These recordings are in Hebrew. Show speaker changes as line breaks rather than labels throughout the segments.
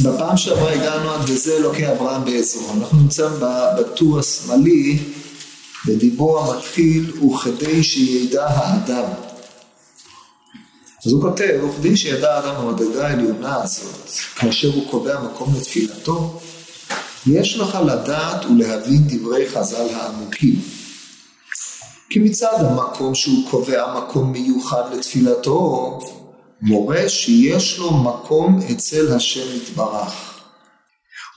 בפעם שעברה הגענו עד וזה אלוקי אברהם בעזרו. אנחנו נמצאים בטור השמאלי, בדיבור המתחיל, וכדי שידע האדם. אז הוא כותב, וכדי שידע האדם המדרגה העליונה הזאת, כאשר הוא קובע מקום לתפילתו, יש לך לדעת ולהבין דברי חז"ל העמוקים. כי מצד המקום שהוא קובע מקום מיוחד לתפילתו, מורה שיש לו מקום אצל השם יתברך.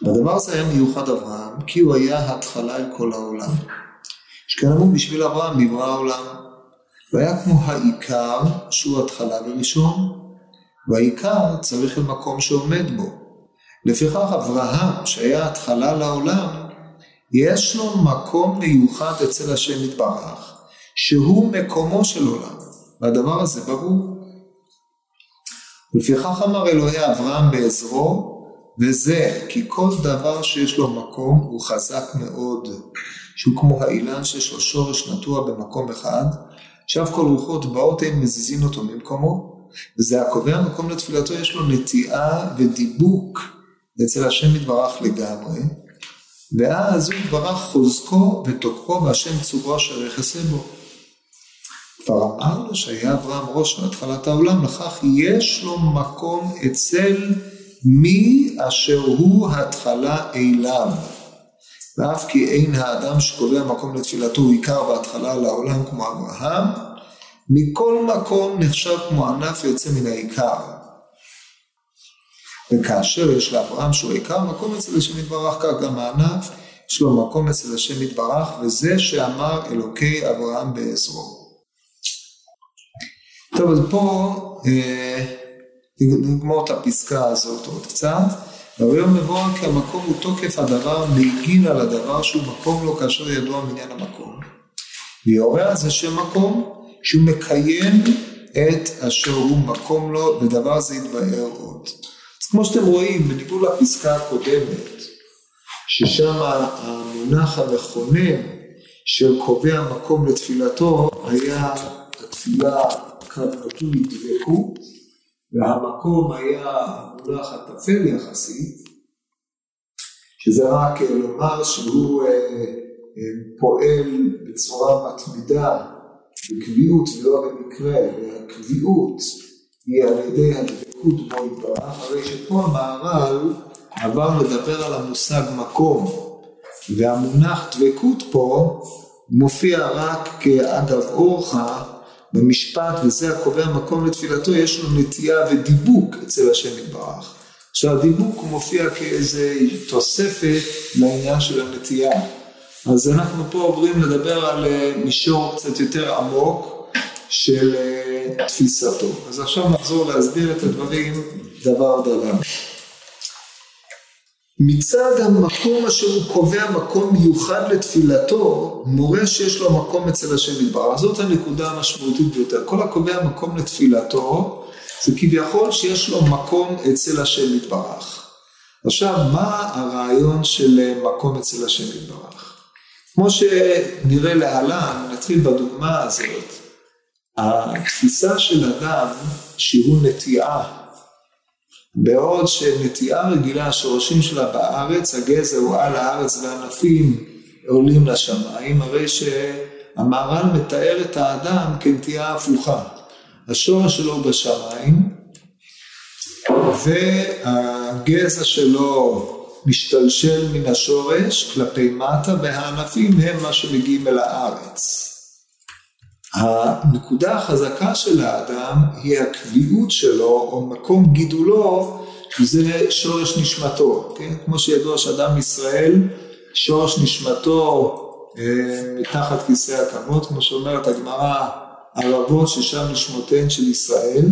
בדבר הזה היה מיוחד אברהם, כי הוא היה התחלה אל כל העולם. אמרו בשביל אברהם נברא העולם. והיה כמו העיקר שהוא התחלה וראשון, והעיקר צריך אל מקום שעומד בו. לפיכך אברהם, שהיה התחלה לעולם, יש לו מקום מיוחד אצל השם יתברך, שהוא מקומו של עולם, והדבר הזה ברור. לפיכך אמר אלוהי אברהם בעזרו, וזה כי כל דבר שיש לו מקום הוא חזק מאוד, שהוא כמו האילן שיש לו שורש נטוע במקום אחד, עכשיו כל רוחות באות הן מזיזין אותו ממקומו, וזה הקובע מקום לתפילתו יש לו נטיעה ודיבוק אצל השם יתברך לגמרי, ואז הוא יתברך חוזקו ותוקפו והשם צורו אשר יכסה בו. כבר אמרנו שהיה אברהם ראש מהתחלת העולם, לכך יש לו מקום אצל מי אשר הוא התחלה אליו. ואף כי אין האדם שקובע מקום לתפילתו הוא עיקר בהתחלה לעולם כמו אברהם, מכל מקום נחשב כמו ענף יוצא מן העיקר. וכאשר יש לאברהם שהוא עיקר מקום אצל השם יתברך כך גם הענף יש לו מקום אצל השם יתברך וזה שאמר אלוקי אברהם בעזרו. טוב, אז פה אה, נגמור את הפסקה הזאת עוד קצת. והיום מבואר כי המקום הוא תוקף הדבר מעיגין על הדבר שהוא מקום לו כאשר ידוע מניין המקום. ויורה זה שם מקום שהוא מקיים את אשר הוא מקום לו ודבר זה יתבהר עוד. אז כמו שאתם רואים בניגוד לפסקה הקודמת ששם המונח המכונן של קובע מקום לתפילתו היה התפילה כתוב דבקות, והמקום היה המונח הטפל יחסית, שזה רק אה, לומר שהוא אה, אה, פועל בצורה מתמידה, בקביעות ולא במקרה, והקביעות היא על ידי הדבקות בו יתברך, הרי שפה המהר"ל עבר לדבר על המושג מקום, והמונח דבקות פה מופיע רק כאגב אורחא במשפט, וזה הקובע מקום לתפילתו, יש לו נטייה ודיבוק אצל השם יתברך. עכשיו הדיבוק מופיע כאיזה תוספת לעניין של הנטייה. אז אנחנו פה עוברים לדבר על אה, מישור קצת יותר עמוק של אה, תפיסתו. אז עכשיו נחזור להסביר את הדברים דבר דבר. מצד המקום אשר הוא קובע מקום מיוחד לתפילתו, מורה שיש לו מקום אצל השם יתברך. זאת הנקודה המשמעותית ביותר. כל הקובע מקום לתפילתו, זה כביכול שיש לו מקום אצל השם יתברך. עכשיו, מה הרעיון של מקום אצל השם יתברך? כמו שנראה להלן, נתחיל בדוגמה הזאת. התפיסה של אדם שהוא נטיעה בעוד שנטיעה רגילה, השורשים שלה בארץ, הגזע הוא על הארץ וענפים עולים לשמיים, הרי שהמהר"ל מתאר את האדם כנטייה הפוכה. השורש שלו בשמיים, והגזע שלו משתלשל מן השורש כלפי מטה, והענפים הם מה שמגיעים אל הארץ. הנקודה החזקה של האדם היא הקביעות שלו או מקום גידולו זה שורש נשמתו, כן? כמו שידוע שאדם ישראל שורש נשמתו אה, מתחת כיסא הכבוד, כמו שאומרת הגמרא ערבות ששם נשמותיהן של ישראל,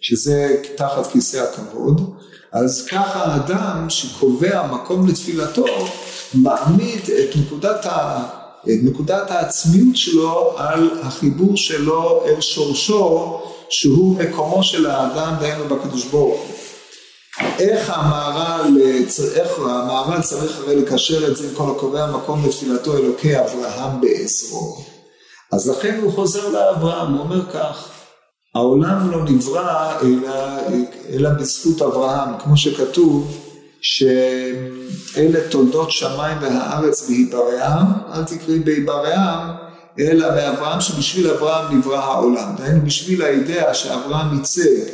שזה תחת כיסא הכבוד, אז ככה האדם שקובע מקום לתפילתו מעמיד את נקודת ה... את נקודת העצמיות שלו על החיבור שלו אל שורשו שהוא מקומו של האדם דהיינו בקדוש ברוך הוא. איך המהר"ל, המהר"ל צריך הרי לקשר את זה עם כל הקובע מקום לתפילתו אלוקי אברהם בעזרו. אז לכן הוא חוזר לאברהם, הוא אומר כך, העולם לא נברא אלא, אלא בזכות אברהם, כמו שכתוב שאלה תולדות שמיים והארץ בהיברעם, אל תקראי בהיברעם, אלא מאברהם שבשביל אברהם נברא העולם. דהיינו בשביל האידאה שאברהם ייצג,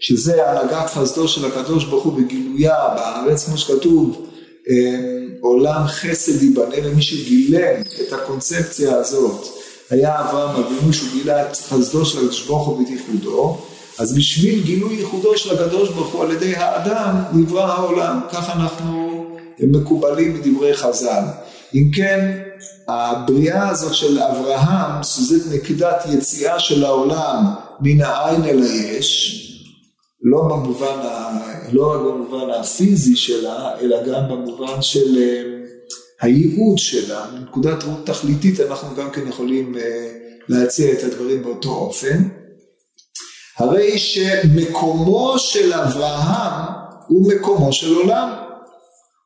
שזה הנהגת חסדו של הקדוש ברוך הוא בגילויה בארץ, כמו שכתוב, אמ, עולם חסד ייבנה, ומי שגילם את הקונספציה הזאת היה אברהם אבינו, שהוא גילה את חסדו של הקדוש ברוך הוא ייחודו. אז בשביל גילוי ייחודו של הקדוש ברוך הוא על ידי האדם נברא העולם, כך אנחנו מקובלים מדברי חז"ל. אם כן, הבריאה הזאת של אברהם, שזאת נקודת יציאה של העולם מן העין אל היש, לא במובן, ה, לא רק במובן הפיזי שלה, אלא גם במובן של אה, הייעוד שלה, מנקודת ראות תכליתית אנחנו גם כן יכולים אה, להציע את הדברים באותו אופן. הרי שמקומו של אברהם הוא מקומו של עולם.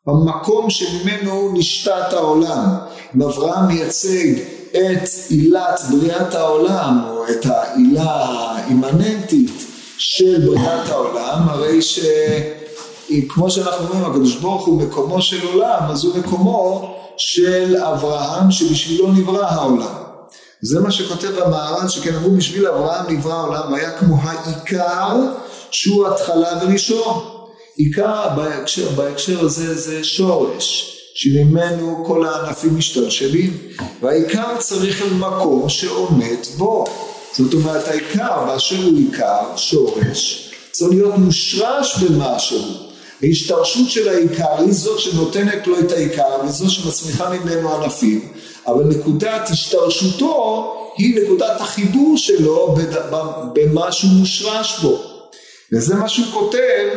המקום שממנו נשתת העולם. אם אברהם מייצג את עילת בריאת העולם, או את העילה האימננטית של בריאת העולם, הרי שכמו שאנחנו אומרים, הקדוש ברוך הוא מקומו של עולם, אז הוא מקומו של אברהם שבשבילו נברא העולם. זה מה שכותב המהר"ן, שכן אמרו בשביל אברהם נברא העולם, היה כמו העיקר שהוא התחלה וראשון. עיקר בהקשר, בהקשר הזה זה שורש, שממנו כל הענפים משתלשלים, והעיקר צריך מקום שעומד בו. זאת אומרת העיקר באשר הוא עיקר, שורש, צריך להיות מושרש במשהו. ההשתרשות של העיקר היא זאת שנותנת לו את העיקר, זאת שמצמיחה ממנו ענפים, אבל נקודת השתרשותו היא נקודת החיבור שלו במה שהוא מושרש בו. וזה מה שהוא כותב,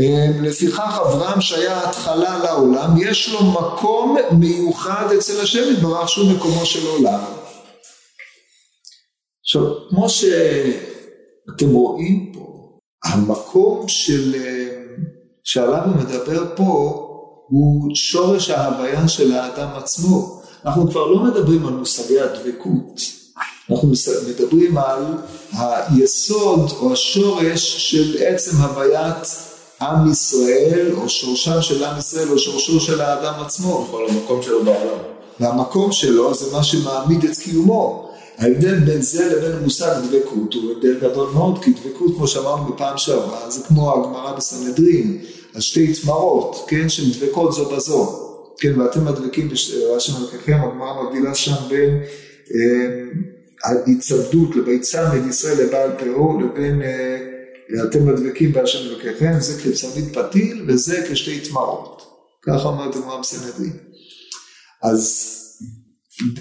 אה, לפיכך אברהם שהיה התחלה לעולם, יש לו מקום מיוחד אצל השם יתברך שהוא מקומו של עולם. עכשיו, כמו שאתם רואים פה, המקום של, אה, שעליו הוא מדבר פה הוא שורש ההוויה של האדם עצמו. אנחנו כבר לא מדברים על מושגי הדבקות, אנחנו מדברים על היסוד או השורש של עצם הוויית עם ישראל, או שורשם של עם ישראל, או שורשו של האדם עצמו.
נכון, המקום שלו בעולם.
והמקום שלו זה מה שמעמיד את קיומו. ההבדל בין זה לבין המושג דבקות הוא הבדל גדול מאוד, כי דבקות, כמו שאמרנו בפעם שעברה, זה כמו הגמרא בסנהדרין, על שתי תמרות, כן, שהן דבקות זו בזו. כן, ואתם מדבקים בשם אלוקיכם, הגמרא מבדילה שם בין אה, ההיצמדות לביצה מישראל לבעל פאור לבין אה, אתם מדבקים בהשם אלוקיכם, זה כצמיד פתיל וזה כשתי תמרות. ככה אומרת הגמרא בסנהדרין. אז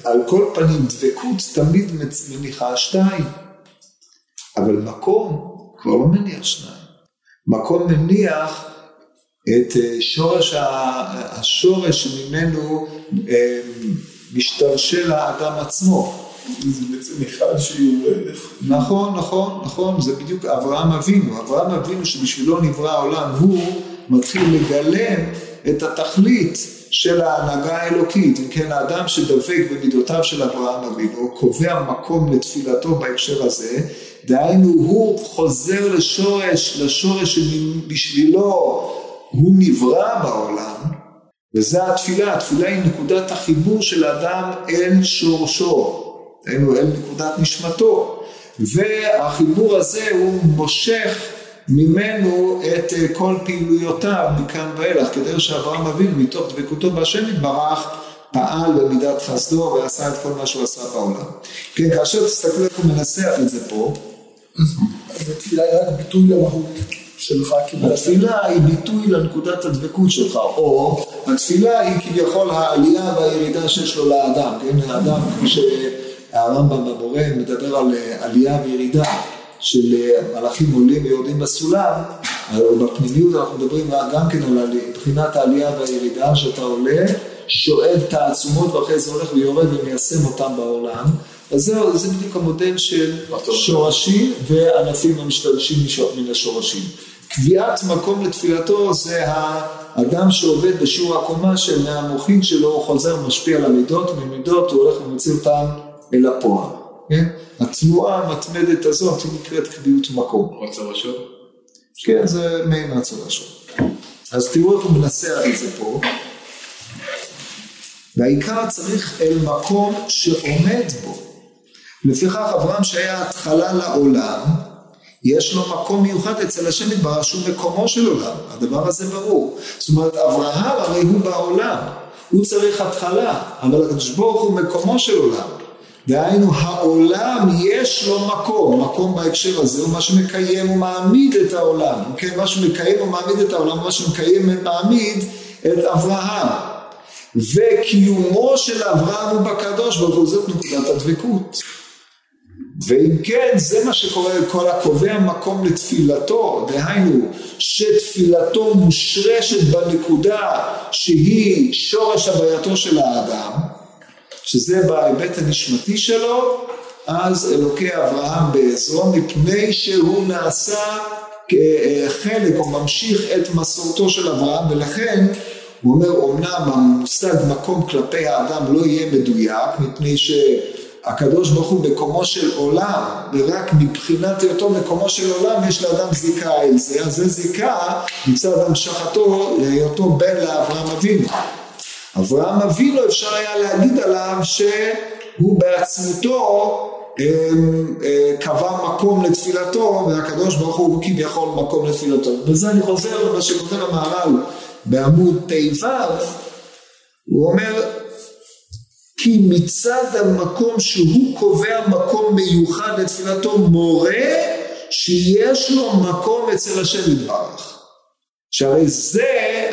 על כל פנים דבקות תמיד מניחה שתיים, אבל מקום כבר לא מניח שניים. מקום מניח את אה, שורש, השורש שממנו אה, משתלשל האדם עצמו.
זה בעצם אחד שיורד.
נכון, נכון, נכון, זה בדיוק אברהם אבינו. אברהם אבינו שבשבילו נברא העולם, הוא מתחיל לגלם את התכלית של ההנהגה האלוקית. אם כן, האדם שדבק במידותיו של אברהם אבינו, קובע מקום לתפילתו בהקשר הזה, דהיינו הוא חוזר לשורש, לשורש שבשבילו הוא נברא בעולם, וזה התפילה, התפילה היא נקודת החיבור של האדם אל שורשו. אל נקודת נשמתו, והחיבור הזה הוא מושך ממנו את אה, כל פעילויותיו מכאן ואילך, כדי שאברהם אבינו מתוך דבקותו בהשם יתברך פעל במידת חסדו ועשה את כל מה שהוא עשה בעולם. כן, כאשר תסתכלו איך הוא מנסח את זה פה.
אז התפילה היא רק ביטוי למהות שלך.
התפילה היא ביטוי לנקודת הדבקות שלך, או התפילה היא כביכול העלייה והירידה שיש לו לאדם, כן, האדם כמו ש... הרמב"ם במורה מדבר על אה, עלייה וירידה של אה, מלאכים עולים ויורדים בסולם, או בפנימיות אנחנו מדברים גם כן על בחינת העלייה והירידה, שאתה עולה, שואב תעצומות ואחרי זה הולך ויורד ומיישם אותם בעולם. אז זהו, זה בדיוק המודל של שורשים וענפים המשתלשים מן השורשים. קביעת מקום לתפילתו זה האדם שעובד בשיעור הקומה שמהמוחין שלו הוא חוזר ומשפיע על המידות, ממידות הוא הולך ומוציא אותם אל הפועל, כן? התנועה המתמדת הזאת היא נקראת קביעות מקום.
רצון ראשון?
כן, זה מעין רצון ראשון. אז תראו איך הוא מנסח את זה פה. והעיקר צריך אל מקום שעומד בו. לפיכך אברהם שהיה התחלה לעולם, יש לו מקום מיוחד אצל השם יתברך שהוא מקומו של עולם, הדבר הזה ברור. זאת אומרת אברהם הרי הוא בעולם, הוא צריך התחלה, אבל הקדוש ברוך הוא מקומו של עולם. דהיינו העולם יש לו מקום, מקום בהקשר הזה הוא מה שמקיים ומעמיד את העולם, כן, מה שמקיים ומעמיד את העולם, מה שמקיים ומעמיד את אברהם. וקיומו של אברהם הוא בקדוש ברוך הוא, זאת נקודת הדבקות. ואם כן, זה מה שקורה לכל הקובע מקום לתפילתו, דהיינו שתפילתו מושרשת בנקודה שהיא שורש הווייתו של האדם, שזה בהיבט הנשמתי שלו, אז אלוקי אברהם בעזרו, מפני שהוא נעשה כחלק או ממשיך את מסורתו של אברהם, ולכן הוא אומר, אמנם המושג מקום כלפי האדם לא יהיה מדויק, מפני שהקדוש ברוך הוא מקומו של עולם, ורק מבחינת היותו מקומו של עולם יש לאדם זיקה אל זה, אז זה זיקה מצד המשכתו להיותו בן לאברהם אבינו. אברהם אבינו אפשר היה להגיד עליו שהוא בעצמותו אמ, אה, קבע מקום לתפילתו והקדוש ברוך הוא כביכול מקום לתפילתו. בזה אני חוזר למה שכותב המהר"ל בעמוד ט"ו, הוא אומר כי מצד המקום שהוא קובע מקום מיוחד לתפילתו מורה שיש לו מקום אצל השם יתברך. שהרי זה,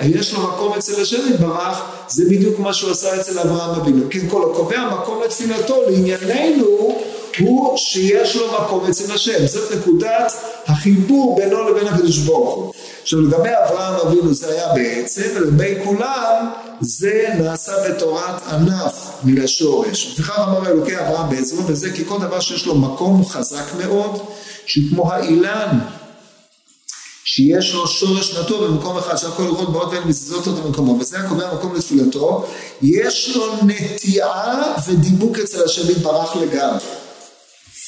יש לו מקום אצל השם יתברך, זה בדיוק מה שהוא עשה אצל אברהם אבינו. כן, כל הקובע מקום לתפילתו לענייננו הוא שיש לו מקום אצל השם. זאת נקודת החיבור בינו לבין הקדוש ברוך הוא. עכשיו לגבי אברהם אבינו זה היה בעצם, ולגבי כולם זה נעשה בתורת ענף מן השורש. לפיכך אמר אלוקי אברהם בעזרו וזה כי כל דבר שיש לו מקום חזק מאוד, שכמו האילן שיש לו שורש נטוע במקום אחד, עכשיו כל לוחות באות ואין מזיזות אותו במקומו, וזה הקובע מקום לתפילתו, יש לו נטיעה ודיבוק אצל השם יתברך לגמרי.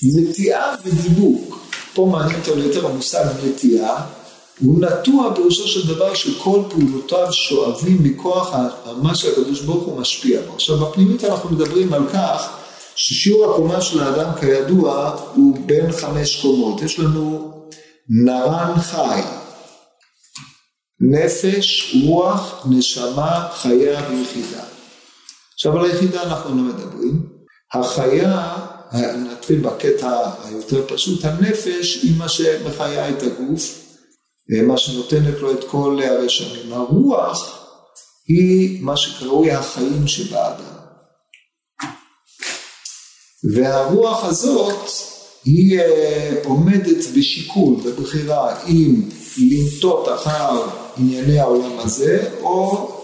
נטיעה ודיבוק. פה מעניין אותנו יותר המושג נטיעה, הוא נטוע פירושו של דבר שכל פעולותיו שואבים מכוח מה שהקדוש ברוך הוא משפיע בו. עכשיו בפנימית אנחנו מדברים על כך ששיעור הקומה של האדם כידוע הוא בין חמש קומות. יש לנו נרן חי, נפש, רוח, נשמה, חיה ויחידה. עכשיו על היחידה אנחנו לא מדברים. החיה נתחיל בקטע היותר פשוט, הנפש היא מה שמחיה את הגוף, מה שנותנת לו את כל הרשמים. הרוח היא מה שקרוי החיים שבאדם. והרוח הזאת היא אה, עומדת בשיקול, בבחירה, אם לנטות אחר ענייני העולם הזה, או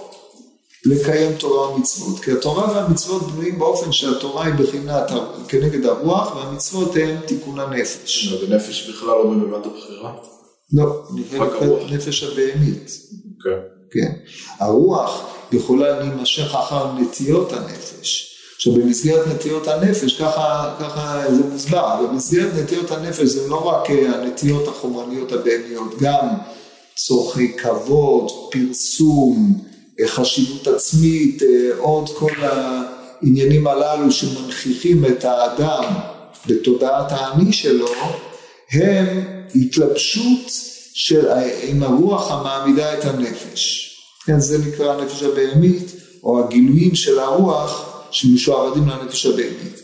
לקיים תורה ומצוות. כי התורה והמצוות בנויים באופן שהתורה היא בחינת כנגד הרוח והמצוות הן תיקון הנפש.
ונפש בכלל לא במבט הבחירה?
לא, נפש הבהמית.
כן.
כן. הרוח יכולה להימשך אחר נטיות הנפש. עכשיו במסגרת נטיות הנפש, ככה, ככה זה מוסבר, במסגרת נטיות הנפש זה לא רק הנטיות החומרניות הבהמיות, גם צורכי כבוד, פרסום, חשיבות עצמית, אה, עוד כל העניינים הללו שמנכיחים את האדם בתודעת האני שלו, הם התלבשות של, עם הרוח המעמידה את הנפש. כן, זה נקרא הנפש הבהמית, או הגילויים של הרוח שמשועבדים לנפש הבהמית.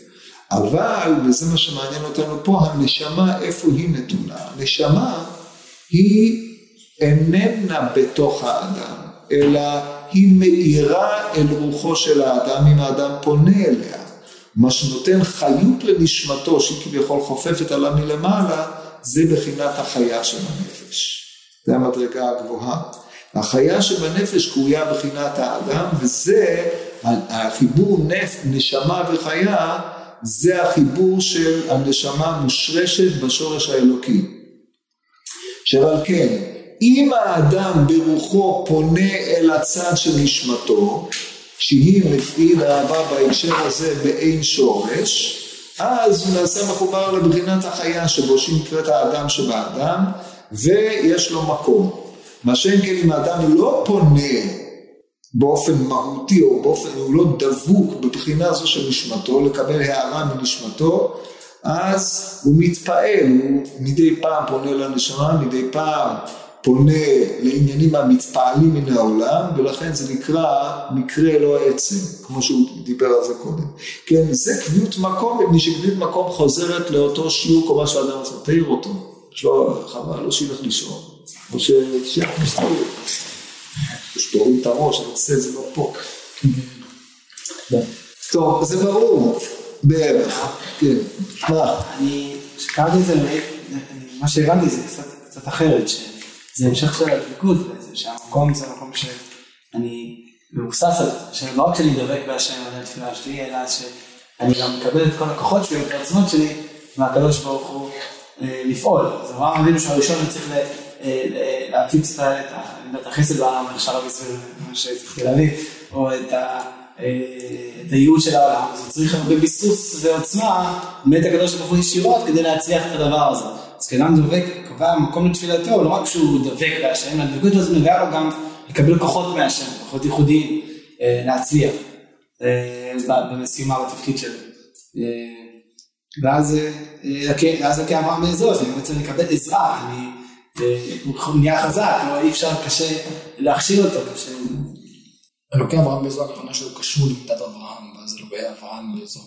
אבל, וזה מה שמעניין אותנו פה, הנשמה, איפה היא נתונה? הנשמה היא איננה בתוך האדם, אלא היא מאירה אל רוחו של האדם אם האדם פונה אליה. מה שנותן חיות לנשמתו שהיא כביכול חופפת עליו מלמעלה, זה בחינת החיה של הנפש. זה המדרגה הגבוהה. החיה שבנפש קרויה בחינת האדם, וזה החיבור נפ, נשמה וחיה, זה החיבור של הנשמה מושרשת בשורש האלוקי. עכשיו על כן, אם האדם ברוחו פונה אל הצד של נשמתו, שהיא לפי דאבה בהקשר הזה באין שורש, אז הוא נעשה מחובר לבחינת החיה שבו, שהיא נקראת האדם שבאדם, ויש לו מקום. מה שאין כן אם האדם לא פונה באופן מהותי או באופן, הוא לא דבוק בבחינה הזו של נשמתו, לקבל הערה מנשמתו, אז הוא מתפעל, הוא מדי פעם פונה לנשמה, מדי פעם פונה לעניינים המתפעלים מן העולם, ולכן זה נקרא מקרה לא עצם, כמו שהוא דיבר על זה קודם. כן, זה קביעות מקום, מפני שקביעות מקום חוזרת לאותו שיעור קומה שאדם רוצה לתאר אותו. יש לו חבל, לא שילך לישון, או ששיח מסתובב. שתוריד את הראש, אני עושה את זה לא פה. טוב, זה ברור, בערך, כן. מה?
אני, כשקראתי את זה, מה שהבנתי זה קצת אחרת, שזה המשך של הדבקות בעצם, שהמקום זה מקום שאני מבוסס על זה, שלא רק שאני דבק בהשם על התפילה שלי, אלא שאני גם מקבל את כל הכוחות שלי ואת העצמות שלי מהקדוש ברוך הוא אה, לפעול. אז אברהם אבינו שהראשון צריך אה, להפיץ את החסד בעולם, איך שהרב הסביר, מה שהצלחתי להביא, או את ה... אה, את הייעוד של העולם, הוא צריך הרבה ביסוס ועוצמה מת הקדוש ברוך הוא ישירות כדי להצליח את הדבר הזה. אז כאדם דבק, קבע מקום לתפילתו, לא רק שהוא דבק בהשם, הדבקות הזאת מביאה לו גם לקבל כוחות מהשם, כוחות ייחודיים אה, להצליח אה, במשימה בתפקיד שלו. ואז ואז כאברהם באזור, אני בעצם לקבל עזרה, אני, הוא נהיה חזק, אי אפשר, קשה להכשיר אותו, קשה
אלוקי אברהם בעזרת הכוונה שהוא קשור למידת אברהם, ואז אלוקי אברהם בעזרת.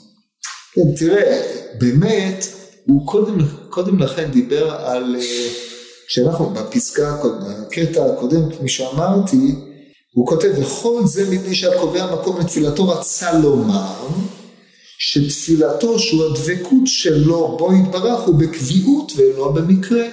כן, תראה, באמת, הוא קודם, קודם לכן דיבר על, אה, כשאנחנו בפסקה, בקטע הקודם, כפי שאמרתי, הוא כותב, וכל זה מפני שהקובע מקום לתפילתו רצה לומר, שתפילתו שהוא הדבקות שלו בו יתברך הוא בקביעות ולא במקרה.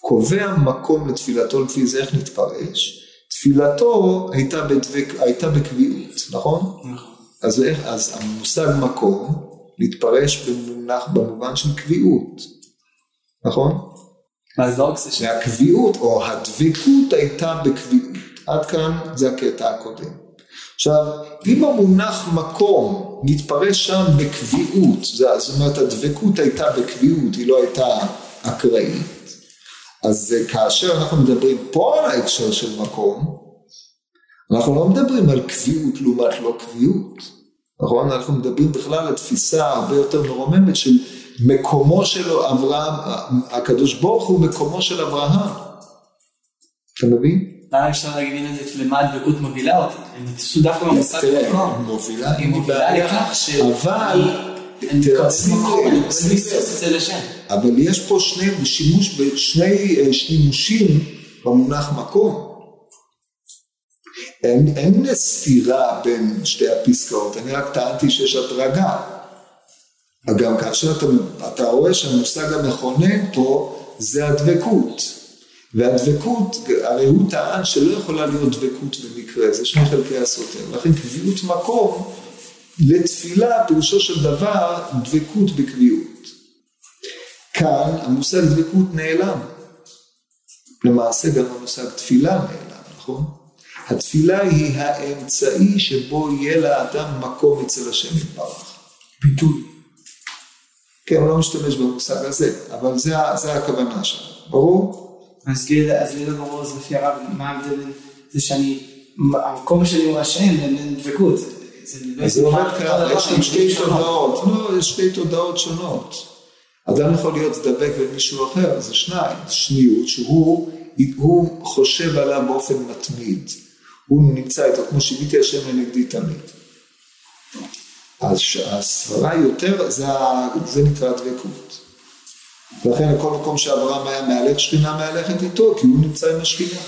קובע מקום לתפילתו לפי זה איך נתפרש? תפילתו הייתה, בדבק, הייתה בקביעות, נכון? נכון. אז, אז המושג מקום להתפרש במונח במובן של קביעות, נכון?
אז לא רק זה
שהקביעות או הדבקות הייתה בקביעות. עד כאן זה הקטע הקודם. עכשיו, אם המונח מקום מתפרש שם בקביעות, זאת אומרת הדבקות הייתה בקביעות, היא לא הייתה אקראית, אז כאשר אנחנו מדברים פה על ההקשר של מקום, אנחנו לא מדברים על קביעות לעומת לא קביעות, נכון? אנחנו מדברים בכלל על תפיסה הרבה יותר מרוממת של מקומו של אברהם, הקדוש ברוך הוא מקומו של אברהם. אתה מבין?
למה אפשר להגיד את זה למה הדבקות מובילה אותי? הם נתפסו דווקא במושג
מקום. היא מובילה לכך ש... אבל... אבל יש פה שני שימוש, שני אה, שימושים במונח מקום. אין, אין סתירה בין שתי הפסקאות, אני רק טענתי שיש הדרגה. גם כאשר אתה, אתה רואה שהמושג המכונן פה זה הדבקות. והדבקות, הרי הוא טען שלא יכולה להיות דבקות במקרה, זה שני חלקי הסותר. לכן קביעות מקום לתפילה פירושו של דבר דבקות בקביעות. כאן המושג דבקות נעלם. למעשה גם המושג תפילה נעלם, נכון? התפילה היא האמצעי שבו יהיה לאדם מקום אצל השם יתברך.
ביטוי.
כן, הוא לא משתמש במושג הזה, אבל זה, זה הכוונה שלנו, ברור?
אז לי לא ברור, לפי הרב, מה ההבדל זה שאני, המקום שלי הוא השם, לבין דבקות.
אז זה עובד ככה, יש שם שתי תודעות, לא, יש שתי תודעות שונות. אדם יכול להיות דבק במישהו אחר, זה שניים, שניות, שהוא חושב עליו באופן מתמיד. הוא נמצא איתו, כמו שיביתי השם לנגדי תמיד. אז הסברה יותר, זה, זה נקרא דבקות. ולכן לכל מקום שאברהם היה מהלך, שכינה מהלכת איתו, כי הוא נמצא עם השכינה.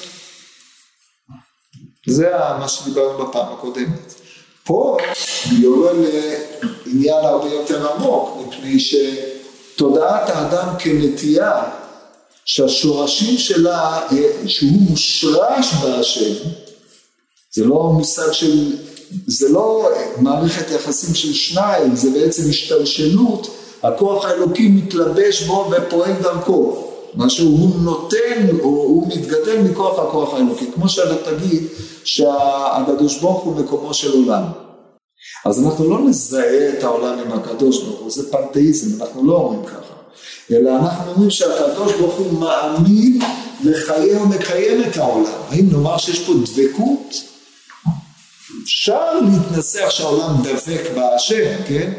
זה מה שדיברנו בפעם הקודמת. פה יורד לעניין הרבה יותר עמוק, מפני שתודעת האדם כנטייה, שהשורשים שלה, שהוא מושרש בהשם, זה לא מושג של, זה לא מערכת יחסים של שניים, זה בעצם השתלשלות, הכוח האלוקי מתלבש בו ופועל דרכו. מה שהוא נותן, או הוא מתגדל מכוח הכוח האלוקי. כמו שאתה תגיד שהקדוש ברוך הוא מקומו של עולם. אז אנחנו לא נזהה את העולם עם הקדוש ברוך הוא, זה פנתאיזם, אנחנו לא אומרים ככה. אלא אנחנו אומרים שהקדוש ברוך הוא מעמיד, מחיה ומקיים את העולם. האם נאמר שיש פה דבקות? אפשר להתנסח שהעולם דבק בהשם, כן?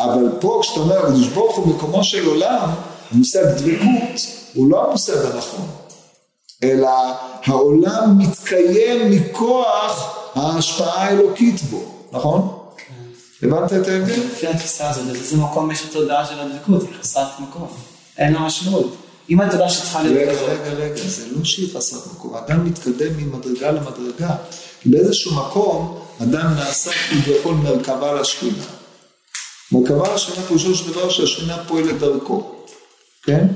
אבל פה כשאתה אומר הקדוש ברוך הוא מקומו של עולם, המושג דבקות הוא לא המושג הנכון, אלא העולם מתקיים מכוח ההשפעה האלוקית בו, נכון? הבנת את ההבדל?
לפי התפיסה הזאת, באיזה מקום יש התודעה של הדבקות, היא חסרת מקום. אין לה משמעות. אם התודעה שצריכה להיות
רגע, רגע, רגע, זה לא שהיא חסרת מקום, אדם מתקדם ממדרגה למדרגה, כי באיזשהו מקום אדם נעשה כביכול מרכבה לשכינה. מרכבה לשכינה פירושו של דבר שהשכינה פועלת דרכו, כן?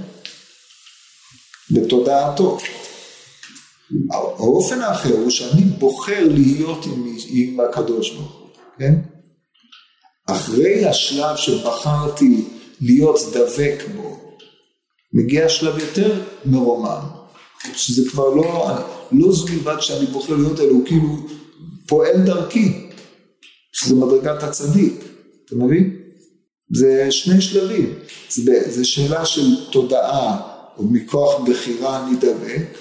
בתודעתו. האופן האחר הוא שאני בוחר להיות עם, עם הקדוש ברוך הוא, כן? אחרי השלב שבחרתי להיות דבק בו, מגיע שלב יותר מרומם, שזה כבר לא, לא זו בלבד שאני בוחר להיות אלא הוא כאילו פועל דרכי, שזה מדרגת הצדיק, אתה מבין? זה שני שלבים, זה, זה שאלה של תודעה או מכוח בחירה אני דבק,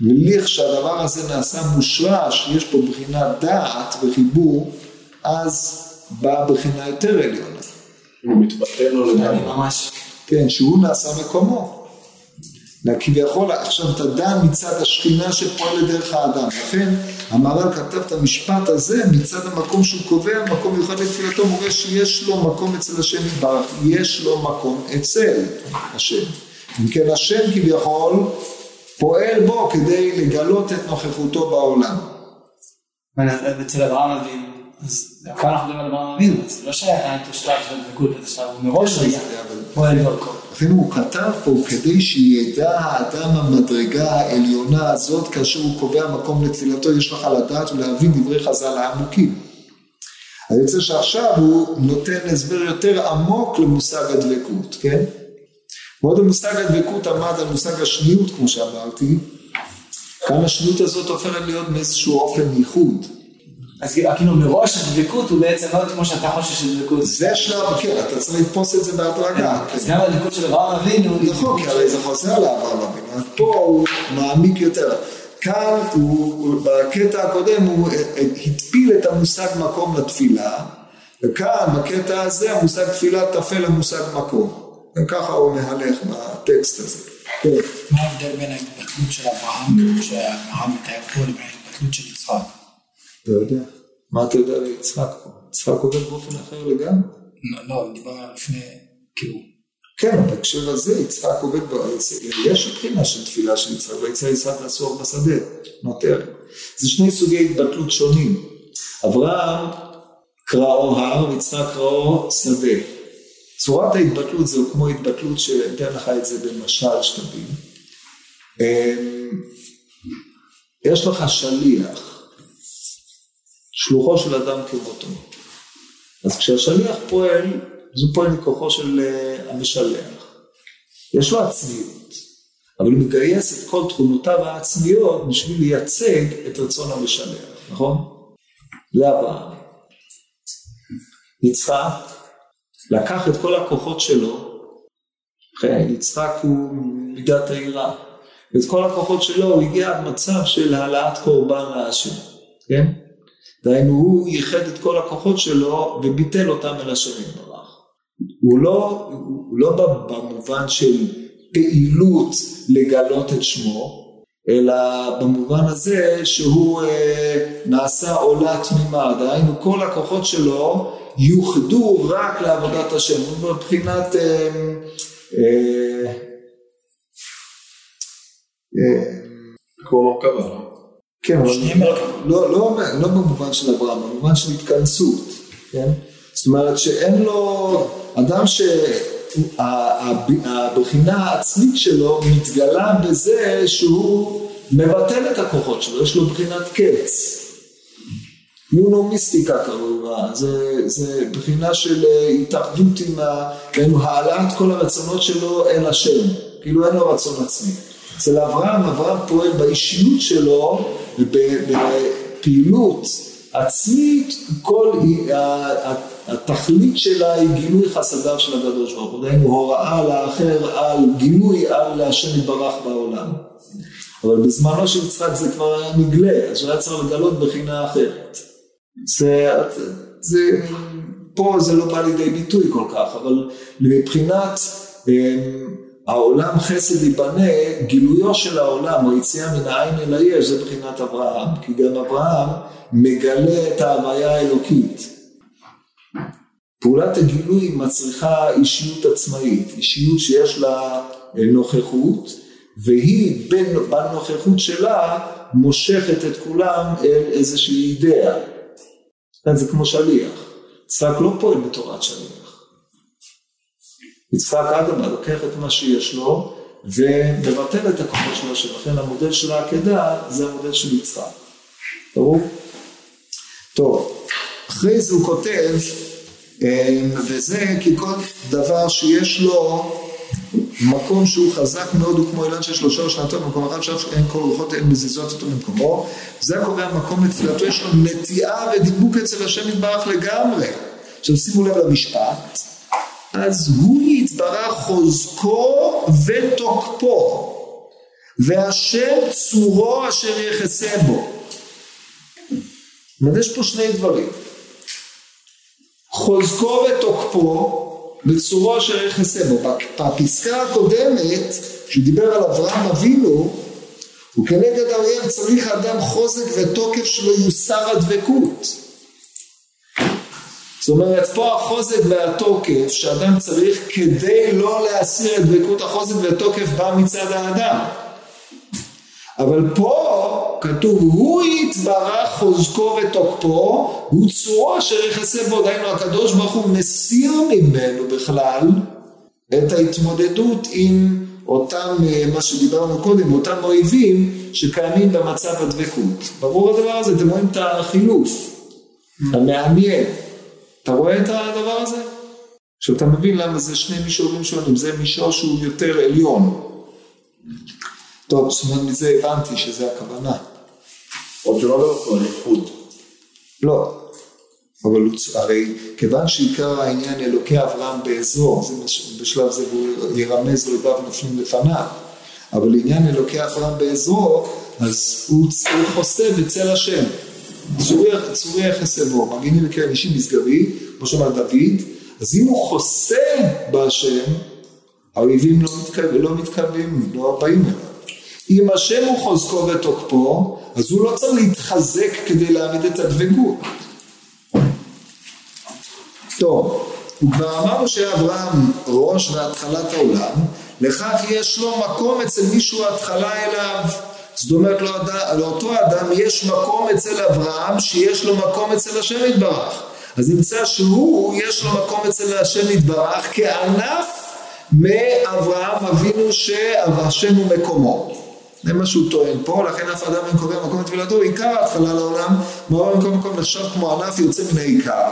ולכשהדבר הזה נעשה מושרש, יש פה בחינת דעת וחיבור, אז באה בחינה יותר עליונה.
הוא מתבטל לו
אני
לגמרי.
ממש...
כן, שהוא נעשה מקומו. כביכול עכשיו אתה דן מצד השכינה שפועלת דרך האדם. לכן המהר"ל כתב את המשפט הזה מצד המקום שהוא קובע, מקום מיוחד לתפילתו, מורה שיש לו מקום אצל השם יתברך, יש לו מקום אצל השם. אם כן השם כביכול פועל בו כדי לגלות את נוכחותו בעולם.
אצל אברהם אבינו, אז כאן אנחנו מדברים על אברהם אבינו, אז לא שהיה את השלב של הדבקות, את השלב, הוא מראש היה
אבל
פועל דרכו.
לכן הוא כתב פה כדי שידע האדם המדרגה העליונה הזאת כאשר הוא קובע מקום לתפילתו יש לך לדעת ולהבין דברי חז"ל העמוקים. אני רוצה שעכשיו הוא נותן הסבר יותר עמוק למושג הדבקות, כן? ועוד המושג הדבקות עמד על מושג השניות כמו שאמרתי, כאן השניות הזאת הופכת להיות מאיזשהו אופן ייחוד.
אז כאילו מראש הדבקות הוא בעצם לא כמו שאתה חושב שדבקות.
זה שלב, כן, אתה צריך לתפוס את זה בהדרגה.
אז גם הדבקות של אברהם אבינו,
נכון, כי הרי זה חוזר לאברהם אבינו, אז פה הוא מעמיק יותר. כאן הוא, בקטע הקודם הוא התפיל את המושג מקום לתפילה, וכאן בקטע הזה המושג תפילה טפל למושג מקום. וככה הוא מהלך בטקסט הזה. כן.
מה ההבדל בין ההתבטלות של אברהם, שהרב מתאר פה, לבין ההתבטלות של יצחק?
לא יודע. מה אתה יודע על יצחק פה? יצחק עובד באופן אחר לגמרי.
לא, לא, דיברנו על לפני, כאילו,
כן, בהקשר הזה יצחק עובד. יש בחינה של תפילה של יצחק, ויצא יצחק לסור בשדה, נותר. זה שני סוגי התבטלות שונים. אברהם קראו הר ויצחק קראו שדה. צורת ההתבטלות זה כמו התבטלות שאתן לך את זה במשל שתבין. אמ, יש לך שליח, שלוחו של אדם כמותו. אז כשהשליח פועל, אז הוא פועל מכוחו של אה, המשלח. יש לו עצמיות, אבל הוא מגייס את כל תכונותיו העצמיות בשביל לייצג את רצון המשלח, נכון? לאברהם. יצחק לקח את כל הכוחות שלו, כן, יצחק הוא מידת היראה, ואת כל הכוחות שלו הוא הגיע עד מצב של העלאת קורבן להשם, כן? דהיינו הוא ייחד את כל הכוחות שלו וביטל אותם אל השם יתברך. הוא לא, הוא לא במובן של פעילות לגלות את שמו, אלא במובן הזה שהוא אה, נעשה עולה תמימה, דהיינו כל הכוחות שלו יוחדו רק לעבודת השם, מבחינת אה, אה, אה,
כמו מרכבה?
כן, אבל. לא, לא, לא במובן של אברהם, במובן של התכנסות, כן? זאת אומרת שאין לו, אדם שהבחינה העצמית שלו מתגלה בזה שהוא מבטל את הכוחות שלו, יש לו בחינת קץ. יונומיסטיקה קראו לה, זה, זה בחינה של אה, התאחדות עם ה... העלאת כל הרצונות שלו אל השם, כאילו אין לו רצון עצמי. אצל אברהם, אברהם פועל באישיות שלו ובפעילות עצמית, כל התכלית שלה היא גילוי חסדיו של הקדוש ברוך הוא, דהיינו הוראה לאחר על גילוי על השם יתברך בעולם. אבל בזמנו של יצחק זה כבר היה נגלה, אז הוא היה צריך לגלות בחינה אחרת. זה, זה, פה זה לא בא לידי ביטוי כל כך, אבל מבחינת אמ, העולם חסד ייבנה, גילויו של העולם, או יציאה מן העין אל היש, זה בחינת אברהם, כי גם אברהם מגלה את ההוויה האלוקית. פעולת הגילוי מצריכה אישיות עצמאית, אישיות שיש לה נוכחות, והיא בנוכחות שלה מושכת את כולם אל איזושהי אידאה. זה כמו שליח. יצחק לא פועל בתורת שליח. יצחק אדמה לוקח את מה שיש לו ומבטל את הכוחות של השם. לכן המודל של העקדה זה המודל של יצחק. ברור? טוב, אחרי זה הוא כותב, אמ, וזה כי כל דבר שיש לו מקום שהוא חזק מאוד הוא כמו אילן של שלושה או שנתון במקום אחד עכשיו שאין כל רוחות אין מזיזות אותו במקומו זה הקובע מקום לתפילתו יש לו נטיעה ודיבוק אצל השם יתברך לגמרי עכשיו שימו לב למשפט אז הוא יתברך חוזקו ותוקפו והשם צורו אשר יחסה בו זאת אומרת יש פה שני דברים חוזקו ותוקפו בצורו אשר יכסה בו. בפסקה הקודמת, שדיבר על אברהם אבינו, וכנגד האויב צריך אדם חוזק ותוקף שלא יוסר הדבקות. זאת אומרת, פה החוזק והתוקף שאדם צריך כדי לא להסיר את דבקות החוזק והתוקף בא מצד האדם. אבל פה כתוב הוא יתברך חוזקו ותוקפו הוא צורו אשר יכסה בו דהיינו הקדוש ברוך הוא מסיר ממנו בכלל את ההתמודדות עם אותם מה שדיברנו קודם אותם אויבים שקיימים במצב הדבקות. ברור הדבר הזה? אתם רואים את החילוף המעניין אתה רואה את הדבר הזה? עכשיו אתה מבין למה זה שני מישורים שונים זה מישור שהוא יותר עליון טוב, זאת אומרת, מזה הבנתי שזה הכוונה.
עוד שלא לא על איחוד.
לא, אבל הרי כיוון שעיקר העניין אלוקי אברהם באזור, זה בשלב זה הוא ירמז את נופלים לפניו, אבל לעניין אלוקי אברהם באזור, אז הוא, הוא חוסה בצל השם. צורי יחסה בו, מגינים לקרן אישי משגבי, כמו שאמר דוד, אז אם הוא חוסה בהשם, האויבים לא מתקרבים, לא מתקרבים, לא באים אליו. אם השם הוא חוזקו ותוקפו, אז הוא לא צריך להתחזק כדי להעמיד את הדבקות. טוב, וכבר אמרנו שאברהם ראש והתחלת העולם, לכך יש לו מקום אצל מישהו התחלה אליו. זאת אומרת לאותו אדם יש מקום אצל אברהם שיש לו מקום אצל השם יתברך. אז נמצא שהוא יש לו מקום אצל השם יתברך כענף מאברהם אבינו שהשם הוא מקומו. זה מה שהוא טוען פה, לכן אף אדם אין קובע מקום לטבילתו, עיקר ההתחלה לעולם, מעולם מכל מקום נחשב כמו ענף יוצא מן העיקר,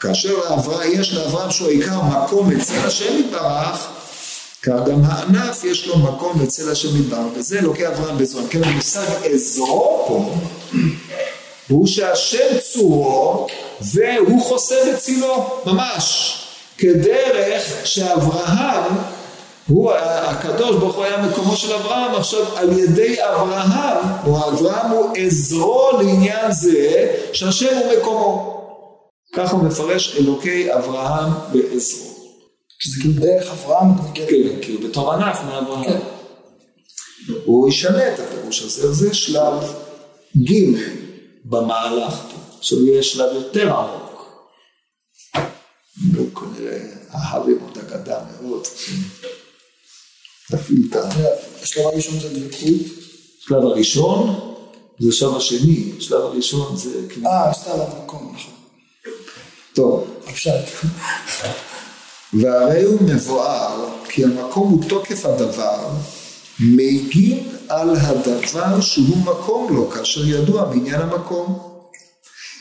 כאשר לאברהם, יש לאברהם שהוא העיקר מקום אצל השם יתברך, כך גם הענף יש לו מקום אצל השם יתברך, וזה אלוקי אברהם בזמן, כן המושג אזרו פה, הוא שהשם צורו והוא חוסה בצילו, ממש, כדרך שאברהם הוא, הקדוש ברוך הוא היה מקומו של אברהם, עכשיו על ידי אברהם, או אברהם הוא עזרו לעניין זה, שהשם הוא מקומו. ככה הוא מפרש אלוקי אברהם בעזרו.
שזה כאילו דרך אברהם אתה
מגיע. כן, כאילו בתור ענף מאברהם. כן. הוא ישנה את הפירוש הזה, זה שלב ג' במהלך פה. עכשיו יהיה שלב יותר עמוק. הוא כנראה אהב עם אותה גדה מאוד. תפעיל את ה...
השלב הראשון זה דבקות.
השלב הראשון זה השלב השני, השלב הראשון זה...
אה, סתם המקום, נכון.
טוב.
אפשר.
והרי הוא מבואר כי המקום הוא תוקף הדבר, מגין על הדבר שהוא מקום לו, כאשר ידוע בעניין המקום.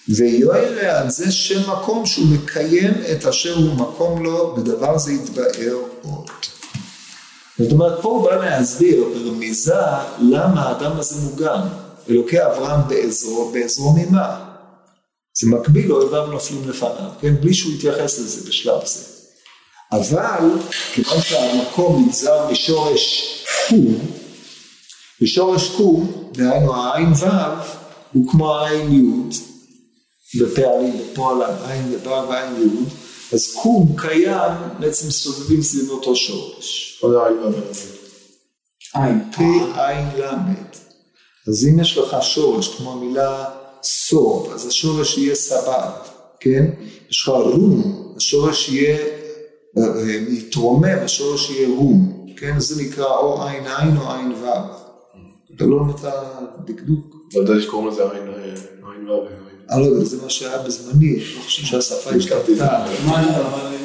ויואל על זה שם מקום שהוא מקיים את אשר הוא מקום לו, ודבר זה יתבאר עוד. זאת אומרת, פה הוא בא להסביר ברמיזה למה האדם הזה מוגן. אלוקי אברהם בעזרו, בעזרו ממה? זה מקביל אויביו נופלים לפניו, כן? בלי שהוא יתייחס לזה בשלב זה. אבל כיוון שהמקום נגזר משורש קום, ושורש קום, דהיינו העין ו', הוא כמו העין י', בפעלים, בפועל העין ו' ועין י', אז קום קיים, בעצם סובבים סביב אותו שורש.
עין?
עין.
פ' עין ל'. אז אם יש לך שורש כמו המילה סוב, אז השורש יהיה סבב, כן? יש לך רום, השורש יהיה, יתרומם, השורש יהיה רום, כן? זה נקרא או עין עין או עין ו'. אתה לא נתן דקדוק.
לא יודע שקוראים לזה עין אה, ואבן.
אני לא יודע, זה מה שהיה בזמני, אני לא חושב שהשפה השתנתה.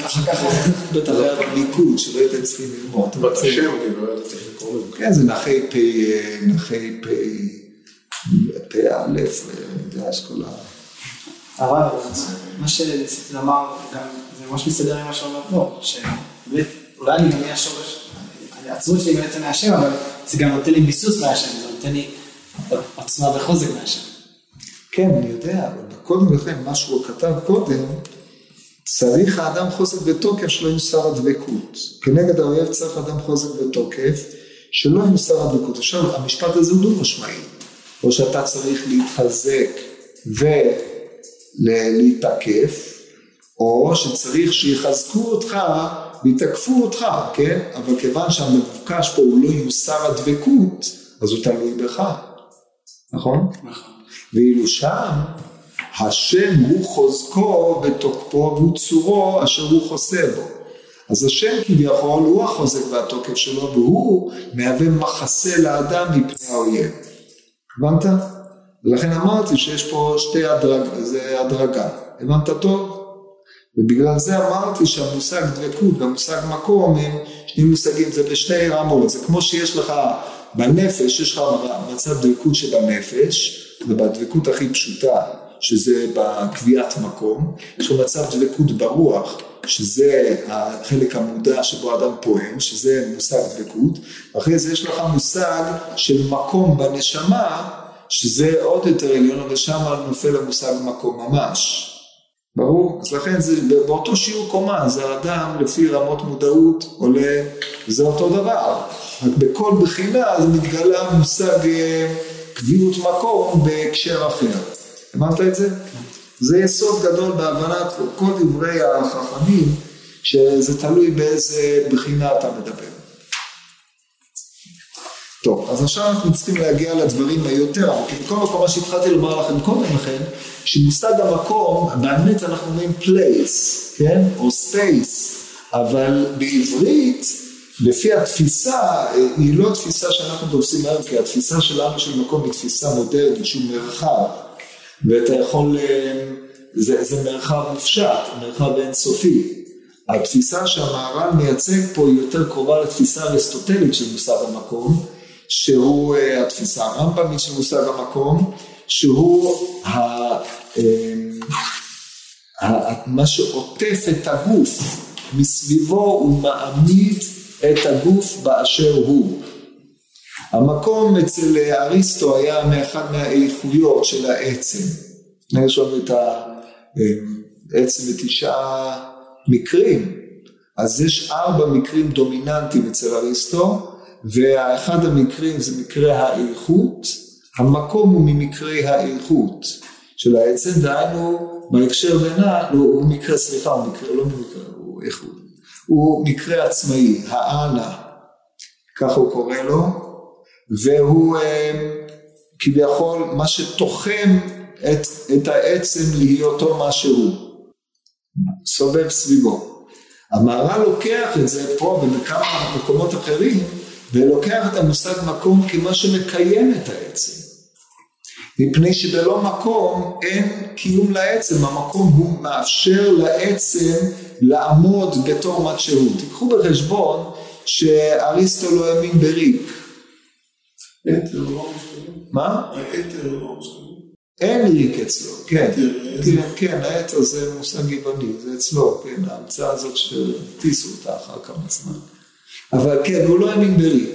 ככה ככה.
בטח היה במיקוד, שלא הייתם צריכים ללמוד. אתה
השם אני לא ידעתי איך לקרוא לזה.
כן, זה נכי פ', אה, נכי פ', פ' א', יש כל ה...
אבל מה שניסיתי לומר, זה ממש מסתדר עם מה שאומר פה, שבאמת, אולי אני גם אהיה השורש, העצמות שלי בעצם מהשם, אבל זה גם נותן לי ביסוס מהשם, זה נותן לי עוצמה וחוזק מהשם.
כן, אני יודע, אבל קודם לכן, מה שהוא כתב קודם, צריך האדם חוזק ותוקף שלא יוסר הדבקות. כנגד האויב צריך אדם חוזק ותוקף, שלא יוסר הדבקות. עכשיו, המשפט הזה הוא דו משמעי. או שאתה צריך להתחזק ולהתקף, או שצריך שיחזקו אותך ויתקפו אותך, כן? אבל כיוון שהמבוקש פה הוא לא יוסר הדבקות, אז הוא תלוי בך, נכון?
נכון.
ואילו שם, השם הוא חוזקו ותוקפו והוא צורו אשר הוא חוסה בו. אז השם כביכול הוא החוזק והתוקף שלו והוא מהווה מחסה לאדם מפני האויב. הבנת? ולכן אמרתי שיש פה שתי הדרג, זה הדרגה. הבנת טוב? ובגלל זה אמרתי שהמושג דבקות והמושג מקום הם שני מושגים, זה בשתי רמות, זה כמו שיש לך בנפש, יש לך מצב דבקות שבנפש, ובדבקות הכי פשוטה, שזה בקביעת מקום, יש לך מצב דבקות ברוח, שזה החלק המודע שבו אדם פועם, שזה מושג דבקות, אחרי זה יש לך מושג של מקום בנשמה, שזה עוד יותר עליון, אבל שם נופל המושג מקום ממש. ברור? אז לכן זה באותו שיעור קומה, זה האדם לפי רמות מודעות עולה, זה אותו דבר. רק בכל בחינה זה מתגלה מושג אה, קביעות מקום בהקשר אחר. הבנת את זה? זה יסוד גדול בהבנת כל דברי החכמים, שזה תלוי באיזה בחינה אתה מדבר. טוב, אז עכשיו אנחנו צריכים להגיע לדברים היותר עמוקים. מכל מקום, מה שהתחלתי לומר לכם קודם לכן, שמושג המקום, באמת אנחנו אומרים place, כן? או space, אבל בעברית, לפי התפיסה, היא לא התפיסה שאנחנו תופסים היום, כי התפיסה שלנו של מקום היא תפיסה מודרנית, שהוא מרחב, ואתה יכול, זה, זה מרחב מופשט, מרחב אינסופי. התפיסה שהמהר"ל מייצג פה היא יותר קרובה לתפיסה אריסטוטלית של מושג המקום, שהוא התפיסה הרמב"מית של מושג המקום, שהוא ה, ה, מה שעוטף את הגוף, מסביבו הוא מעמיד את הגוף באשר הוא. המקום אצל אריסטו היה מאחד מהאיכויות של העצם. יש לנו את העצם בתשעה מקרים. אז יש ארבע מקרים דומיננטיים אצל אריסטו, ואחד המקרים זה מקרה האיכות, המקום הוא ממקרי האיכות של העצם, דהיינו בהקשר בינה, לא, הוא מקרה, סליחה, הוא מקרה, לא מקרה, הוא איכות, הוא מקרה עצמאי, האנה, ככה הוא קורא לו, והוא כביכול מה שתוחם את, את העצם להיותו מה שהוא, סובב סביבו. המהר"ל לוקח את זה פה ובכמה מקומות אחרים, ולוקח את המושג מקום כמה שמקיים את העצם. מפני שבלא מקום אין קיום לעצם, המקום הוא מאפשר לעצם לעמוד בתור מת שהוא. תיקחו בחשבון שאריסטו לא האמין בריק. מה? אין ריק אצלו, כן, כן, כן, האתר זה מושג יווני, זה אצלו, כן, ההמצאה הזאת שטיסו אותה אחר כמה זמן. אבל כן, הוא לא האמין בריק.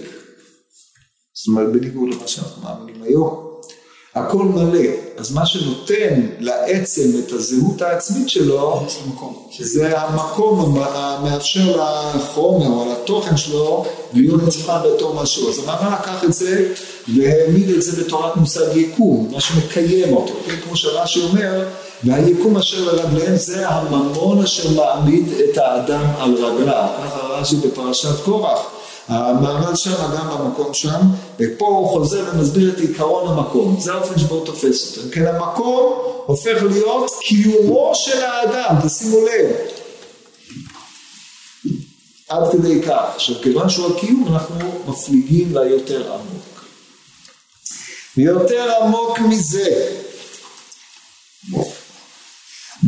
זאת אומרת, בניגוד למה שאנחנו מאמינים היום. הכל מלא. אז מה שנותן לעצם את הזהות העצמית שלו. זה המקום המאפשר לחומר או לתוכן שלו להיות נבחן בתור משהו. אז המאמן לקח את זה והעמיד את זה בתורת מושג יקום, מה שמקיים אותו. כן? כמו שרש"י אומר, והיקום אשר לרגליהם זה הממון אשר מעמיד את האדם על רגליו. ככה רש"י בפרשת קורח. המעמד שם, גם במקום שם, ופה הוא חוזר ומסביר את עיקרון המקום. זה האופן שבו הוא תופס אותו. כן, המקום הופך להיות קיומו של האדם, תשימו לב. עד כדי כך. עכשיו, כיוון שהוא הקיום, אנחנו מפליגים ליותר עמוק. ויותר עמוק מזה,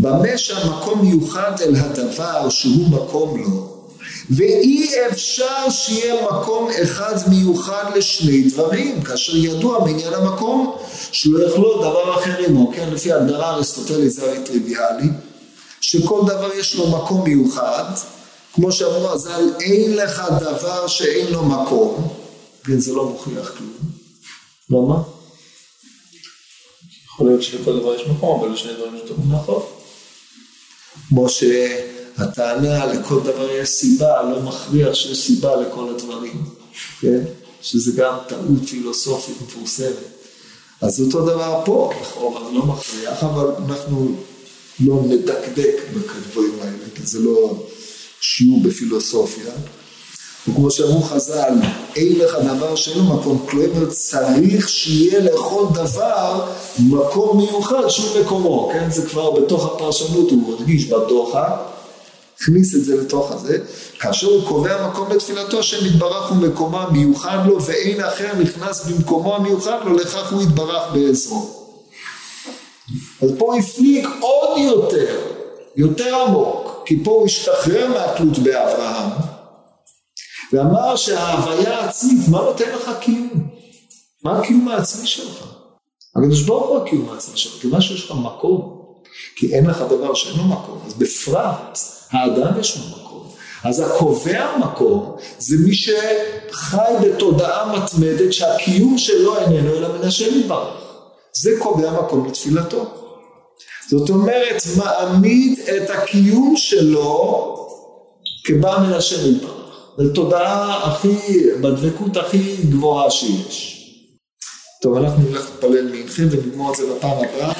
במה שהמקום מיוחד אל הדבר שהוא מקום לו, ואי אפשר שיהיה מקום אחד מיוחד לשני דברים, כאשר ידוע מעניין המקום שלא יכלול דבר אחר עמו, כן, לפי ההגדרה האריסטוטלית זה הרי טריוויאלי, שכל דבר יש לו מקום מיוחד, כמו שאמרו הז"ל, אין לך דבר שאין לו מקום, כן, זה לא מוכיח כלום, למה?
יכול להיות שלכל דבר יש מקום, אבל לשני דברים יש מקום.
נכון. כמו שהטענה לכל דבר יש סיבה, לא מכריח שיש סיבה לכל הדברים, כן? שזה גם טעות פילוסופית מפורסמת. אז אותו דבר פה, לכאורה, לא מכריח, אבל אנחנו לא נדקדק בדברים האלה, כי זה לא שיעור בפילוסופיה. וכמו שאמרו חז"ל, אין לך דבר שאין לו מקום, כלומר צריך שיהיה לכל דבר מקום מיוחד שהוא מקומו, כן? זה כבר בתוך הפרשנות, הוא הרגיש בדוחה, הכניס את זה לתוך הזה, כאשר הוא קובע מקום לתפילתו, השם יתברך הוא מקומו המיוחד לו, ואין אחר נכנס במקומו המיוחד לו, לכך הוא יתברך בעזרו. אז פה הפליג עוד יותר, יותר עמוק, כי פה הוא השתחרר מהתלות באברהם. ואמר שההוויה העצמית, מה נותן לך קיום? מה הקיום העצמי שלך? הקדוש ברוך הוא הקיום העצמי שלך, כיוון שיש לך מקום, כי אין לך דבר שאין לו מקום, אז בפרט האדם יש לו מקום. אז הקובע מקום זה מי שחי בתודעה מתמדת שהקיום שלו איננו אלא מן השם יתברך. זה קובע מקום לתפילתו. זאת אומרת, מעמיד את הקיום שלו כבא מן השם יתברך. זו תודעה הכי, בדבקות הכי גבוהה שיש. טוב, אנחנו נלך להתפלל מנחה ונגמור את זה בפעם הבאה.